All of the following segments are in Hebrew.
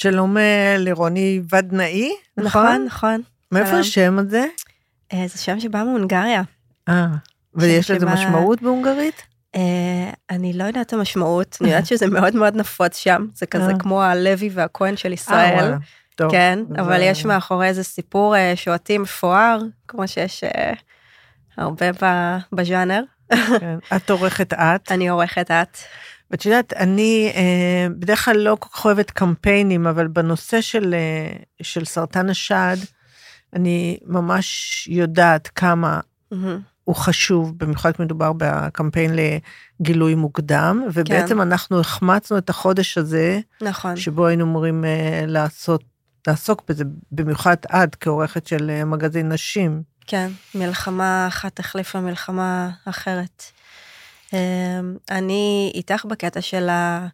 שלום לרוני ודנאי, נכון? נכון, נכון. מאיפה שלום. השם הזה? אה, זה שם שבא מהונגריה. אה, ויש לזה שבא- משמעות בהונגרית? אה, אני לא יודעת את המשמעות, אני יודעת שזה מאוד מאוד נפוץ שם, זה כזה אה. כמו הלוי והכהן של אה, ישראל. טוב. כן, זה- אבל יש מאחורי איזה סיפור שועתי מפואר, כמו שיש הרבה בז'אנר. כן. את עורכת את. אני עורכת את. ואת יודעת, אני אה, בדרך כלל לא כל כך אוהבת קמפיינים, אבל בנושא של, אה, של סרטן השד, אני ממש יודעת כמה מהמם. הוא חשוב, במיוחד כשמדובר בקמפיין לגילוי מוקדם, ובעצם כן. אנחנו החמצנו את החודש הזה, נכון, שבו היינו אמורים אה, לעשות, לעסוק בזה, במיוחד את כעורכת של אה, מגזין נשים. כן, מלחמה אחת החליפה מלחמה אחרת. אה, אני איתך בקטע של ה...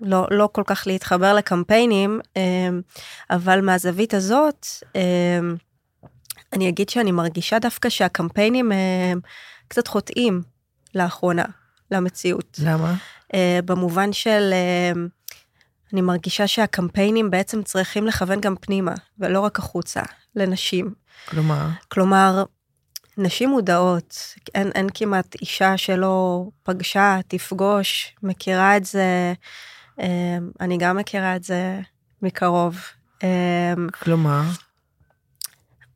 לא, לא כל כך להתחבר לקמפיינים, אה, אבל מהזווית הזאת, אה, אני אגיד שאני מרגישה דווקא שהקמפיינים קצת חוטאים לאחרונה למציאות. למה? במובן של, אני מרגישה שהקמפיינים בעצם צריכים לכוון גם פנימה, ולא רק החוצה, לנשים. כלומר, כלומר, נשים מודעות, אין, אין כמעט אישה שלא פגשה, תפגוש, מכירה את זה, אה, אני גם מכירה את זה מקרוב. אה, כלומר,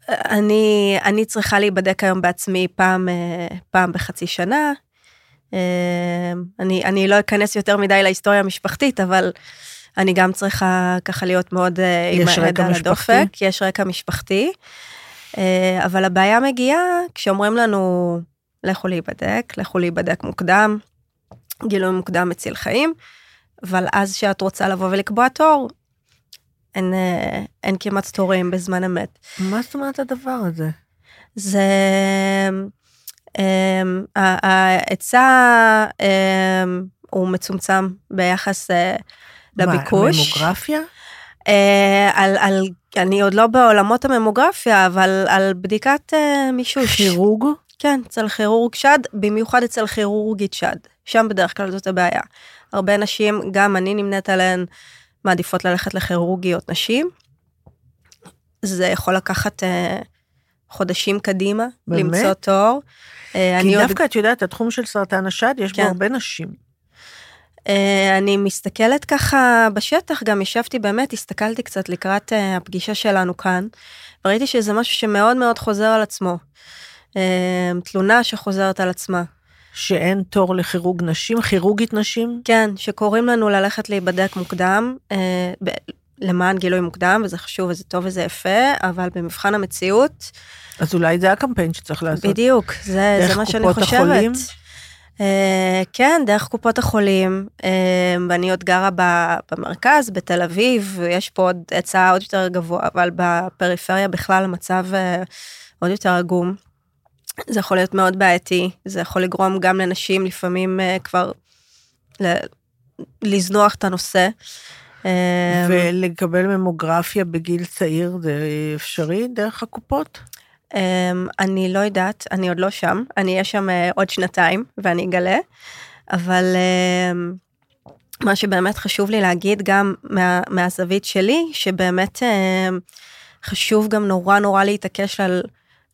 אני, אני צריכה להיבדק היום בעצמי פעם, אה, פעם בחצי שנה. אה, אני, אני לא אכנס יותר מדי להיסטוריה המשפחתית, אבל אני גם צריכה ככה להיות מאוד אה, עם יש היד רקע על משפחתי? הדופק, יש רקע משפחתי. אה, אבל הבעיה מגיעה כשאומרים לנו, לכו להיבדק, לכו להיבדק מוקדם, גילוי מוקדם מציל חיים, אבל אז כשאת רוצה לבוא ולקבוע תור, אין, אה, אין כמעט תורים בזמן אמת. מה זאת אומרת הדבר הזה? זה אמ, ה- ההיצע הוא מצומצם ביחס אה, לביקוש. מה, ממוגרפיה? אה, על, על, אני עוד לא בעולמות הממוגרפיה, אבל על בדיקת אה, מישוש. כירורג? כן, אצל כירורג שד, במיוחד אצל כירורגית שד. שם בדרך כלל זאת הבעיה. הרבה נשים, גם אני נמנית עליהן, מעדיפות ללכת לכירורגיות נשים. זה יכול לקחת אה, חודשים קדימה, באמת? למצוא תור. אה, כי אני עוד דווקא את יודעת, התחום של סרטן השד, יש בו כן. הרבה נשים. אה, אני מסתכלת ככה בשטח, גם ישבתי באמת, הסתכלתי קצת לקראת אה, הפגישה שלנו כאן, וראיתי שזה משהו שמאוד מאוד חוזר על עצמו. אה, תלונה שחוזרת על עצמה. שאין תור לכירורג נשים, כירורגית נשים? כן, שקוראים לנו ללכת להיבדק מוקדם, למען גילוי מוקדם, וזה חשוב וזה טוב וזה יפה, אבל במבחן המציאות, אז אולי זה הקמפיין שצריך לעשות. בדיוק, זה, זה מה שאני קופות חושבת. החולים? אה, כן, דרך קופות החולים, אה, ואני עוד גרה במרכז, בתל אביב, ויש פה עוד היצע עוד יותר גבוה, אבל בפריפריה בכלל המצב אה, עוד יותר עגום. זה יכול להיות מאוד בעייתי, זה יכול לגרום גם לנשים לפעמים כבר לזנוח את הנושא. ולקבל ממוגרפיה בגיל צעיר זה אפשרי דרך הקופות? אמ, אני לא יודעת, אני עוד לא שם, אני אהיה שם אה, עוד שנתיים ואני אגלה, אבל אמ, מה שבאמת חשוב לי להגיד גם מה, מהזווית שלי, שבאמת אמ, חשוב גם נורא נורא להתעקש על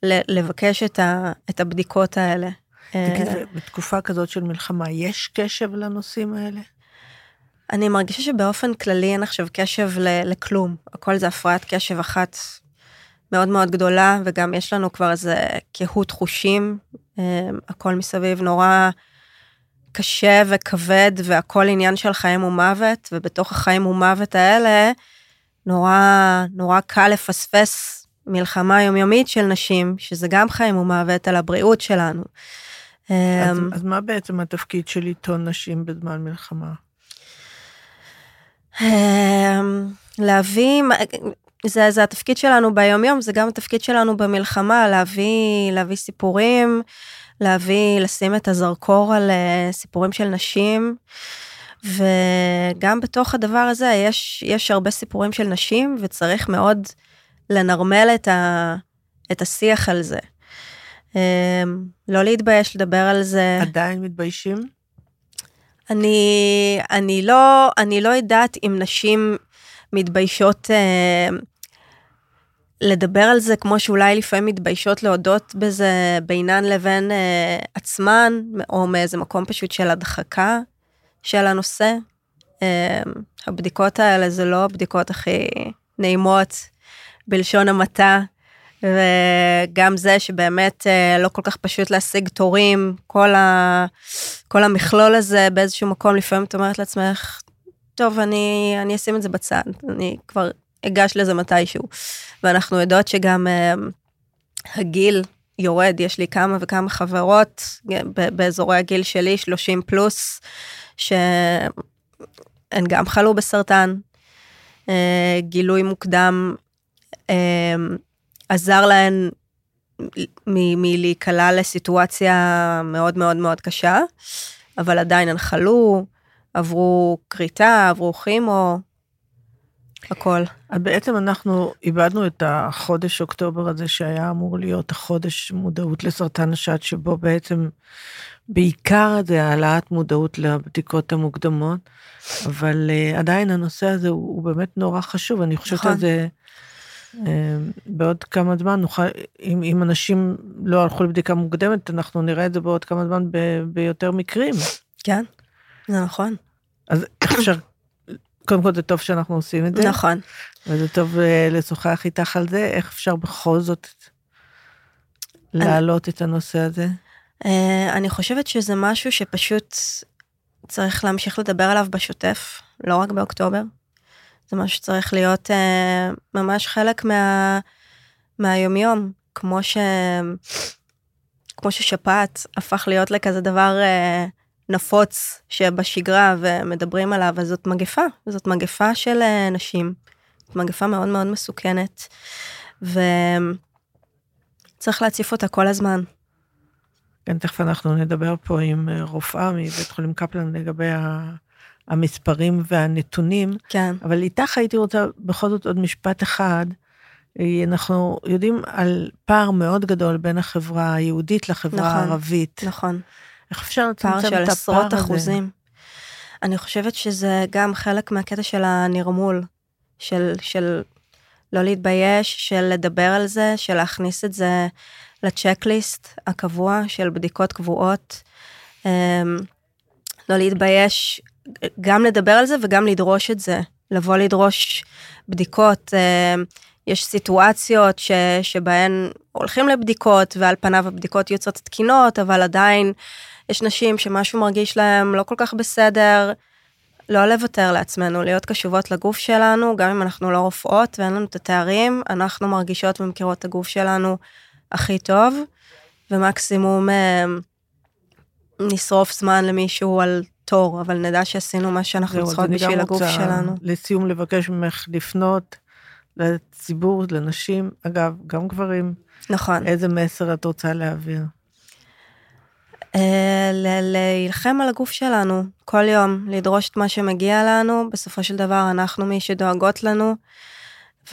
ל- לבקש את, ה, את הבדיקות האלה. תגיד, אה, בתקופה כזאת של מלחמה, יש קשב לנושאים האלה? אני מרגישה שבאופן כללי אין עכשיו קשב לכלום, הכל זה הפרעת קשב אחת מאוד מאוד גדולה, וגם יש לנו כבר איזה קהות חושים, אה, הכל מסביב נורא קשה וכבד, והכל עניין של חיים ומוות, ובתוך החיים ומוות האלה, נורא נורא קל לפספס מלחמה יומיומית של נשים, שזה גם חיים ומוות על הבריאות שלנו. אז, אמ, אז מה בעצם התפקיד של עיתון נשים בזמן מלחמה? אמ, להביא, זה, זה התפקיד שלנו ביום יום, זה גם התפקיד שלנו במלחמה, להביא, להביא סיפורים, להביא, לשים את הזרקור על אה, סיפורים של נשים, וגם בתוך הדבר הזה יש, יש הרבה סיפורים של נשים, וצריך מאוד לנרמל את, ה, את השיח על זה. אמ, לא להתבייש לדבר על זה. עדיין מתביישים? אני, אני, לא, אני לא יודעת אם נשים מתביישות אה, לדבר על זה, כמו שאולי לפעמים מתביישות להודות בזה בינן לבין אה, עצמן, או מאיזה מקום פשוט של הדחקה של הנושא. אה, הבדיקות האלה זה לא הבדיקות הכי נעימות, בלשון המעטה. וגם זה שבאמת אה, לא כל כך פשוט להשיג תורים, כל, ה, כל המכלול הזה באיזשהו מקום, לפעמים את אומרת לעצמך, טוב, אני, אני אשים את זה בצד, אני כבר אגש לזה מתישהו. ואנחנו יודעות שגם uh, הגיל יורד, יש לי כמה וכמה חברות באזורי הגיל שלי, 30 פלוס, שהן גם חלו בסרטן. Uh, גילוי מוקדם עזר להן מלהיקלע לסיטואציה מאוד מאוד מאוד קשה, אבל עדיין הן חלו, עברו כריתה, עברו כימו, הכל. אז בעצם אנחנו איבדנו את החודש אוקטובר הזה שהיה אמור להיות החודש מודעות לסרטן השד, שבו בעצם בעיקר זה העלאת מודעות לבדיקות המוקדמות, אבל uh, עדיין הנושא הזה הוא, הוא באמת נורא חשוב, אני חושבת נכון. על זה uh, בעוד כמה זמן נוכל, אם, אם אנשים לא הלכו לבדיקה מוקדמת, אנחנו נראה את זה בעוד כמה זמן ב, ביותר מקרים. כן, זה נכון. אז אפשר קודם כל זה טוב שאנחנו עושים את זה. נכון. וזה טוב uh, לשוחח איתך על זה, איך אפשר בכל זאת להעלות אני... את הנושא הזה? Uh, אני חושבת שזה משהו שפשוט צריך להמשיך לדבר עליו בשוטף, לא רק באוקטובר. זה משהו שצריך להיות uh, ממש חלק מה, מהיומיום, כמו ש... כמו ששפעת הפך להיות לכזה דבר uh, נפוץ שבשגרה ומדברים עליו, אז זאת מגפה, זאת מגפה של אה, נשים, זאת מגפה מאוד מאוד מסוכנת, וצריך להציף אותה כל הזמן. כן, תכף אנחנו נדבר פה עם אה, רופאה מבית חולים קפלן לגבי המספרים והנתונים. כן. אבל איתך הייתי רוצה בכל זאת עוד משפט אחד. אה, אנחנו יודעים על פער מאוד גדול בין החברה היהודית לחברה נכון, הערבית. נכון. איך אפשר לצמצם את הפער הזה? פער של עשרות אחוזים. אני חושבת שזה גם חלק מהקטע של הנרמול, של, של לא להתבייש, של לדבר על זה, של להכניס את זה לצ'קליסט הקבוע של בדיקות קבועות. אמ, לא להתבייש, גם לדבר על זה וגם לדרוש את זה. לבוא לדרוש בדיקות. יש סיטואציות ש, שבהן הולכים לבדיקות ועל פניו הבדיקות יוצאות תקינות, אבל עדיין יש נשים שמשהו מרגיש להם לא כל כך בסדר, לא לוותר לעצמנו, להיות קשובות לגוף שלנו, גם אם אנחנו לא רופאות ואין לנו את התארים, אנחנו מרגישות ומכירות את הגוף שלנו הכי טוב, ומקסימום אה, נשרוף זמן למישהו על תור, אבל נדע שעשינו מה שאנחנו צריכות בשביל הגוף שלנו. לסיום לבקש ממך לפנות לציבור, לנשים, אגב, גם גברים. נכון. איזה מסר את רוצה להעביר? אה, להילחם על הגוף שלנו כל יום, לדרוש את מה שמגיע לנו, בסופו של דבר אנחנו מי שדואגות לנו,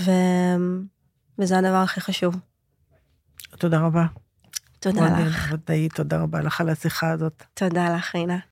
ו... וזה הדבר הכי חשוב. תודה רבה. תודה לך. ודאי, תודה רבה לך על השיחה הזאת. תודה לך, רינה.